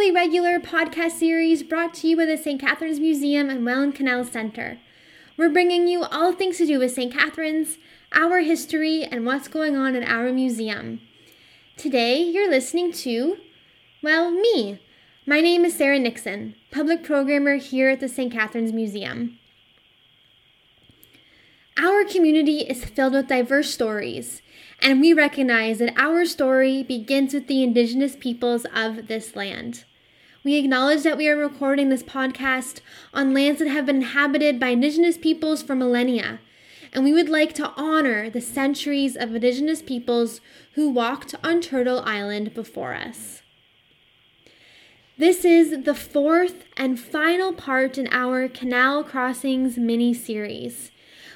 fairly regular podcast series brought to you by the St. Catharines Museum and Welland Canal Center. We're bringing you all things to do with St. Catharines, our history, and what's going on in our museum. Today, you're listening to, well, me. My name is Sarah Nixon, public programmer here at the St. Catharines Museum. Our community is filled with diverse stories and we recognize that our story begins with the indigenous peoples of this land. We acknowledge that we are recording this podcast on lands that have been inhabited by indigenous peoples for millennia, and we would like to honor the centuries of indigenous peoples who walked on Turtle Island before us. This is the fourth and final part in our Canal Crossings mini series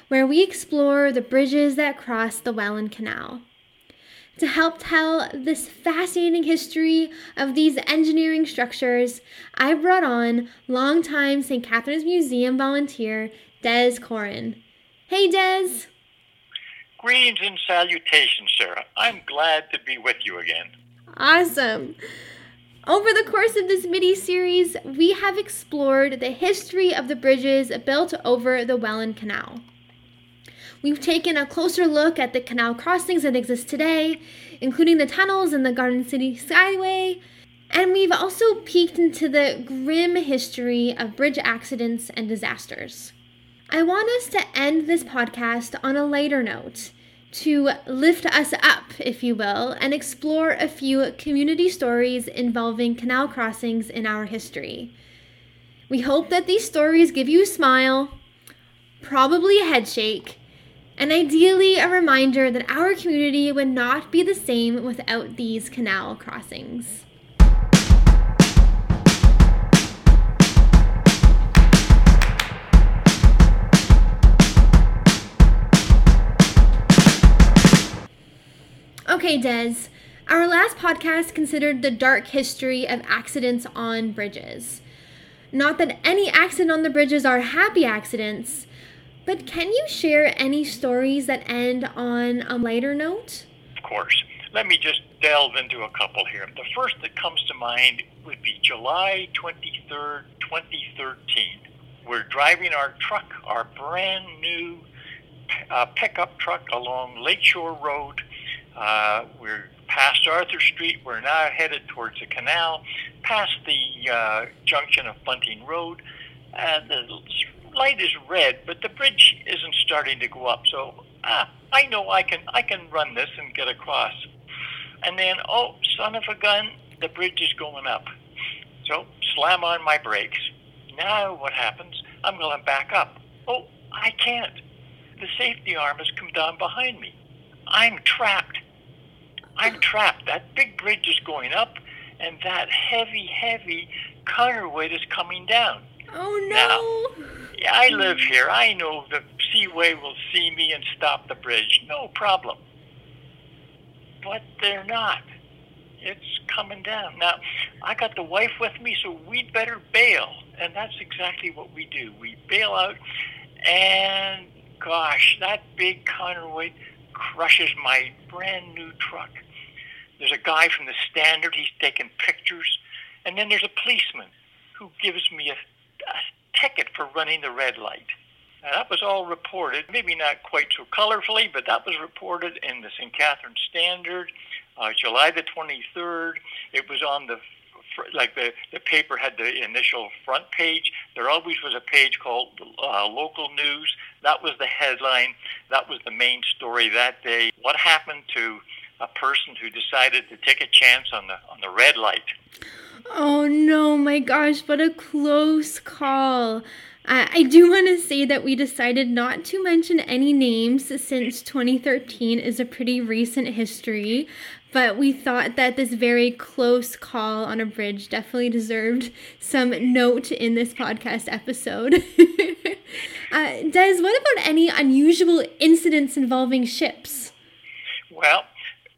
where we explore the bridges that cross the Welland Canal. To help tell this fascinating history of these engineering structures, I brought on longtime St. Catharines Museum volunteer Des Corin. Hey, Des. Greetings and salutations, Sarah. I'm glad to be with you again. Awesome. Over the course of this mini series, we have explored the history of the bridges built over the Welland Canal. We've taken a closer look at the canal crossings that exist today, including the tunnels and the Garden City Skyway, and we've also peeked into the grim history of bridge accidents and disasters. I want us to end this podcast on a lighter note, to lift us up, if you will, and explore a few community stories involving canal crossings in our history. We hope that these stories give you a smile, probably a head shake, and ideally a reminder that our community would not be the same without these canal crossings. Okay, Des. Our last podcast considered the dark history of accidents on bridges. Not that any accident on the bridges are happy accidents, but can you share any stories that end on a lighter note? Of course. Let me just delve into a couple here. The first that comes to mind would be July 23rd, 2013. We're driving our truck, our brand new uh, pickup truck along Lakeshore Road. Uh, we're past Arthur Street. We're now headed towards the canal, past the uh, junction of Bunting Road. And the light is red, but the bridge isn't starting to go up. So ah, I know I can I can run this and get across. And then oh, son of a gun, the bridge is going up. So slam on my brakes. Now what happens? I'm going to back up. Oh, I can't. The safety arm has come down behind me. I'm trapped. I'm trapped. That big bridge is going up, and that heavy, heavy counterweight is coming down. Oh no! Now, yeah, I live here. I know the Seaway will see me and stop the bridge. No problem. But they're not. It's coming down. Now, I got the wife with me, so we'd better bail. And that's exactly what we do. We bail out, and gosh, that big counterweight crushes my brand new truck. There's a guy from the Standard, he's taking pictures. And then there's a policeman who gives me a, a ticket for running the red light. Now, that was all reported, maybe not quite so colorfully, but that was reported in the St. Catharines Standard, uh, July the 23rd. It was on the like the, the paper had the initial front page. There always was a page called uh, local news. That was the headline. That was the main story that day. What happened to a person who decided to take a chance on the on the red light? Oh no, my gosh, what a close call. I do want to say that we decided not to mention any names since 2013 is a pretty recent history, but we thought that this very close call on a bridge definitely deserved some note in this podcast episode. uh, Des, what about any unusual incidents involving ships? Well,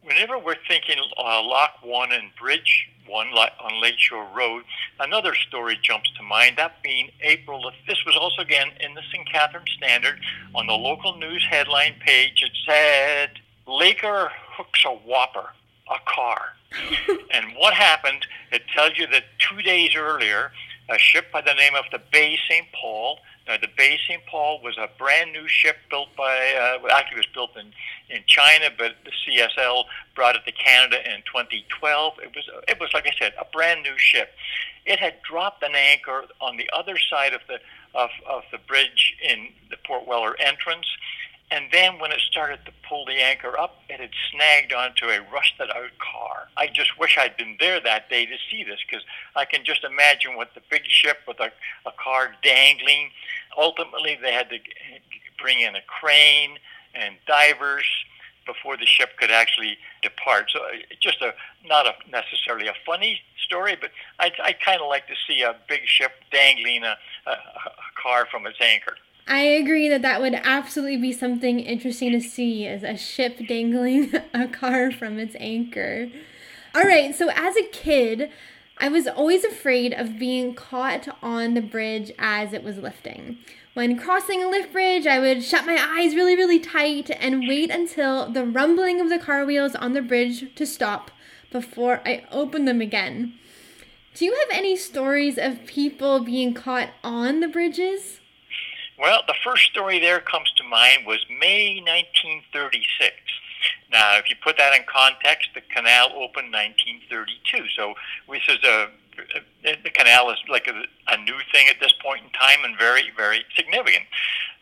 whenever we're thinking uh, Lock 1 and Bridge one on Lakeshore Road. Another story jumps to mind, that being April. This was also again in the St. Catherine Standard. On the local news headline page, it said, Laker hooks a whopper. a car. and what happened, it tells you that two days earlier, a ship by the name of the Baie St. Paul. Now, the Baie St. Paul was a brand new ship built by, uh, actually, it was built in, in China, but the CSL brought it to Canada in 2012. It was, it was, like I said, a brand new ship. It had dropped an anchor on the other side of the, of, of the bridge in the Port Weller entrance and then when it started to pull the anchor up, it had snagged onto a rusted out car. I just wish I'd been there that day to see this because I can just imagine what the big ship with a, a car dangling. Ultimately, they had to bring in a crane and divers before the ship could actually depart. So uh, just a not a necessarily a funny story, but I, I kind of like to see a big ship dangling a, a, a car from its anchor. I agree that that would absolutely be something interesting to see as a ship dangling a car from its anchor. All right, so as a kid, I was always afraid of being caught on the bridge as it was lifting. When crossing a lift bridge, I would shut my eyes really, really tight and wait until the rumbling of the car wheels on the bridge to stop before I opened them again. Do you have any stories of people being caught on the bridges? Well, the first story there comes to mind was May 1936. Now, if you put that in context, the canal opened 1932. So this is a the canal is like a, a new thing at this point in time and very, very significant.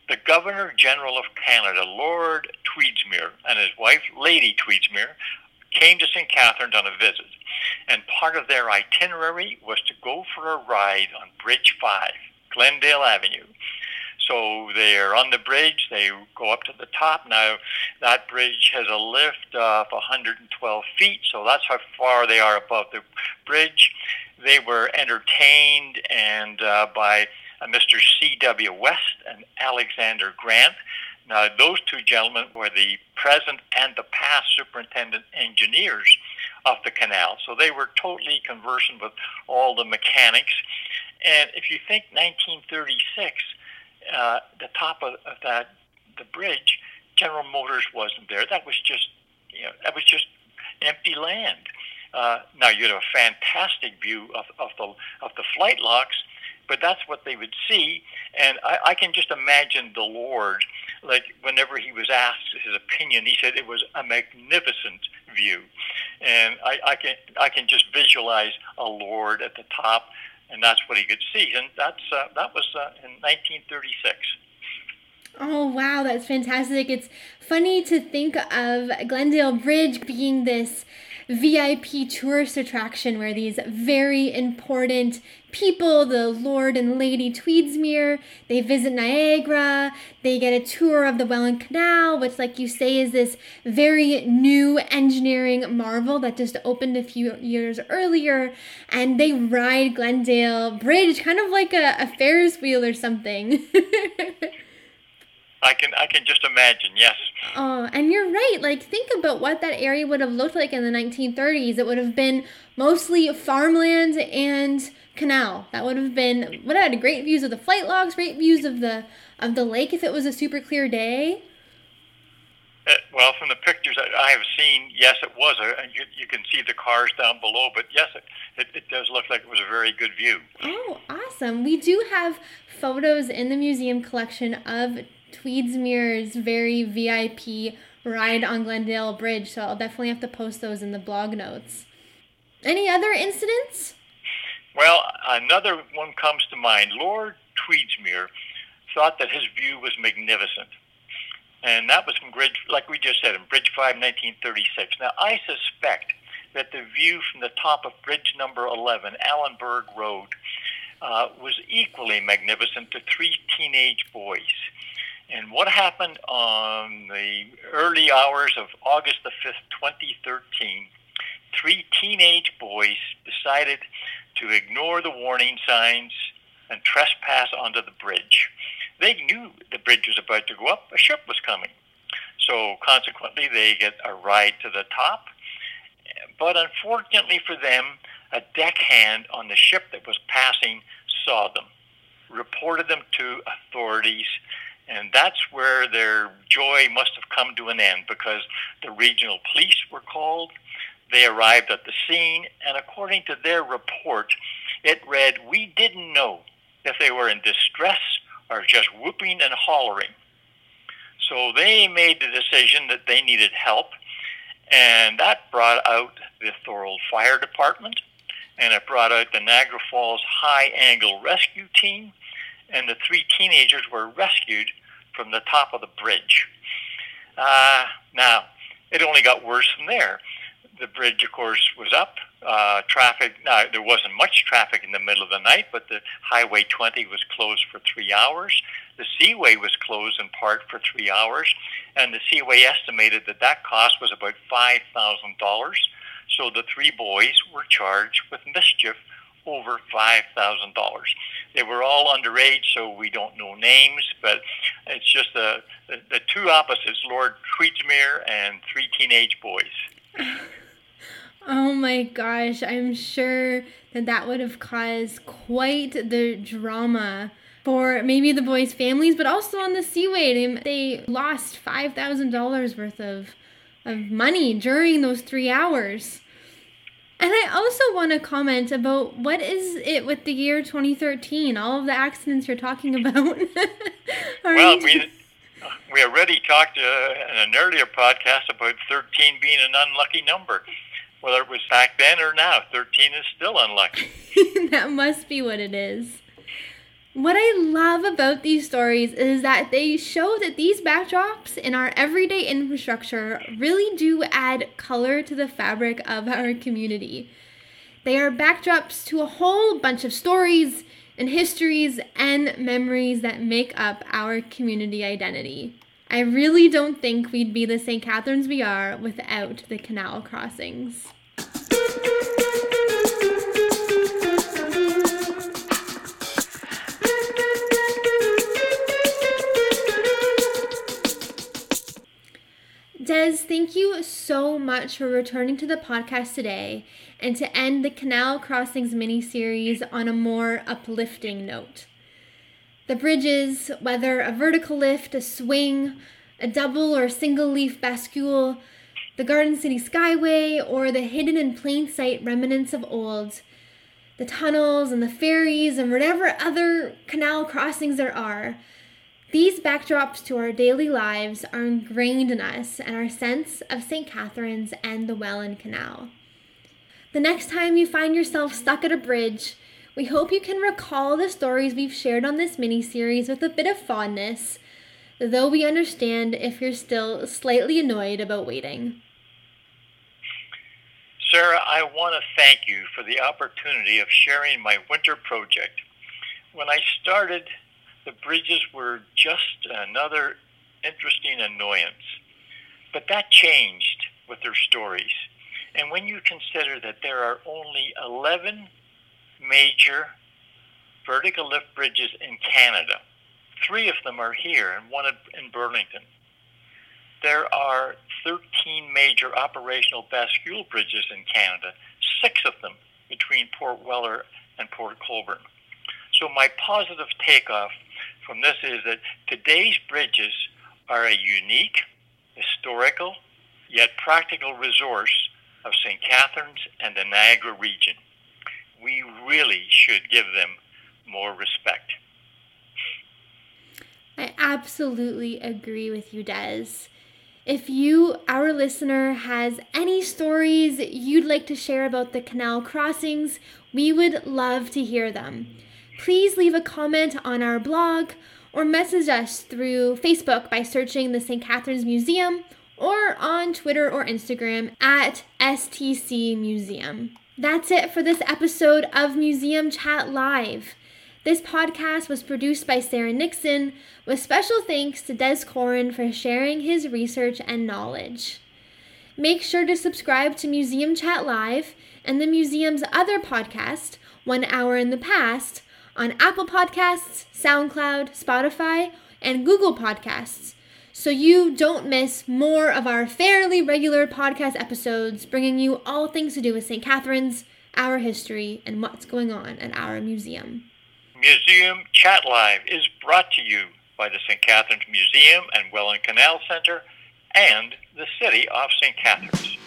The Governor General of Canada, Lord Tweedsmuir, and his wife, Lady Tweedsmuir, came to St. Catharines on a visit. And part of their itinerary was to go for a ride on Bridge 5, Glendale Avenue. So they're on the bridge. They go up to the top. Now, that bridge has a lift of 112 feet, so that's how far they are above the bridge. They were entertained and uh, by uh, Mr. C.W. West and Alexander Grant. Now, those two gentlemen were the present and the past superintendent engineers of the canal, so they were totally conversant with all the mechanics. And if you think 1936, uh, the top of, of that the bridge, General Motors wasn't there. That was just you know that was just empty land. Uh, now you had a fantastic view of, of the of the flight locks, but that's what they would see. And I, I can just imagine the Lord, like whenever he was asked his opinion, he said it was a magnificent view, and I, I can I can just visualize a Lord at the top and that's what he could see. And that's uh, that was uh, in 1936. Oh wow, that's fantastic! It's funny to think of Glendale Bridge being this VIP tourist attraction where these very important people, the Lord and Lady Tweedsmuir, they visit Niagara, they get a tour of the Welland Canal, which, like you say, is this very new engineering marvel that just opened a few years earlier, and they ride Glendale Bridge kind of like a, a Ferris wheel or something. I can I can just imagine. Yes. Oh, and you're right. Like think about what that area would have looked like in the 1930s. It would have been mostly farmland and canal. That would have been would have had great views of the flight locks, great views of the of the lake if it was a super clear day. Uh, well, from the pictures that I have seen, yes, it was. A, and you, you can see the cars down below, but yes, it, it, it does look like it was a very good view. Oh, awesome. We do have photos in the museum collection of Tweedsmuir's very VIP ride on Glendale Bridge, so I'll definitely have to post those in the blog notes. Any other incidents? Well, another one comes to mind. Lord Tweedsmuir thought that his view was magnificent. And that was from Bridge, like we just said, in Bridge 5, 1936. Now, I suspect that the view from the top of Bridge number 11, Allanburg Road, uh, was equally magnificent to three teenage boys. And what happened on the early hours of August the 5th, 2013, three teenage boys decided to ignore the warning signs and trespass onto the bridge. They knew the bridge was about to go up, a ship was coming. So consequently, they get a ride to the top. But unfortunately for them, a deckhand on the ship that was passing saw them, reported them to authorities, and that's where their joy must have come to an end because the regional police were called, They arrived at the scene, and according to their report, it read, We didn't know if they were in distress or just whooping and hollering. So they made the decision that they needed help, and that brought out the Thorold Fire Department, and it brought out the Niagara Falls High Angle Rescue Team, and the three teenagers were rescued from the top of the bridge. Uh, now, it only got worse from there. The bridge, of course, was up. Uh, traffic, now, there wasn't much traffic in the middle of the night, but the Highway 20 was closed for three hours. The Seaway was closed in part for three hours, and the Seaway estimated that that cost was about $5,000. So the three boys were charged with mischief over $5,000. They were all underage, so we don't know names, but it's just the, the, the two opposites, Lord Tweedsmuir and three teenage boys. Oh my gosh, I'm sure that that would have caused quite the drama for maybe the boys' families, but also on the Seaway. They, they lost $5,000 worth of, of money during those three hours. And I also want to comment about what is it with the year 2013, all of the accidents you're talking about. well, we, we already talked uh, in an earlier podcast about 13 being an unlucky number. Whether it was back then or now, 13 is still unlucky. that must be what it is. What I love about these stories is that they show that these backdrops in our everyday infrastructure really do add color to the fabric of our community. They are backdrops to a whole bunch of stories and histories and memories that make up our community identity. I really don't think we'd be the St. Catharines we are without the canal crossings. Des, thank you so much for returning to the podcast today and to end the Canal Crossings mini series on a more uplifting note. The bridges, whether a vertical lift, a swing, a double or single leaf bascule, the Garden City Skyway, or the hidden in plain sight remnants of old, the tunnels and the ferries and whatever other canal crossings there are, these backdrops to our daily lives are ingrained in us and our sense of St. Catharines and the Welland Canal. The next time you find yourself stuck at a bridge, we hope you can recall the stories we've shared on this mini series with a bit of fondness, though we understand if you're still slightly annoyed about waiting. Sarah, I want to thank you for the opportunity of sharing my winter project. When I started the bridges were just another interesting annoyance. But that changed with their stories. And when you consider that there are only 11 major vertical lift bridges in Canada, three of them are here and one in Burlington. There are 13 major operational bascule bridges in Canada, six of them between Port Weller and Port Colborne. So my positive takeoff from this is that today's bridges are a unique, historical, yet practical resource of St. Catharines and the Niagara region. We really should give them more respect. I absolutely agree with you, Des. If you, our listener, has any stories you'd like to share about the canal crossings, we would love to hear them please leave a comment on our blog or message us through Facebook by searching the St. Catharines Museum or on Twitter or Instagram at STC Museum. That's it for this episode of Museum Chat Live. This podcast was produced by Sarah Nixon, with special thanks to Des Corin for sharing his research and knowledge. Make sure to subscribe to Museum Chat Live and the museum's other podcast, One Hour in the Past, on Apple Podcasts, SoundCloud, Spotify, and Google Podcasts so you don't miss more of our fairly regular podcast episodes bringing you all things to do with St. Catharines, our history, and what's going on at our museum. Museum Chat Live is brought to you by the St. Catharines Museum and Welland Canal Center and the City of St. Catharines.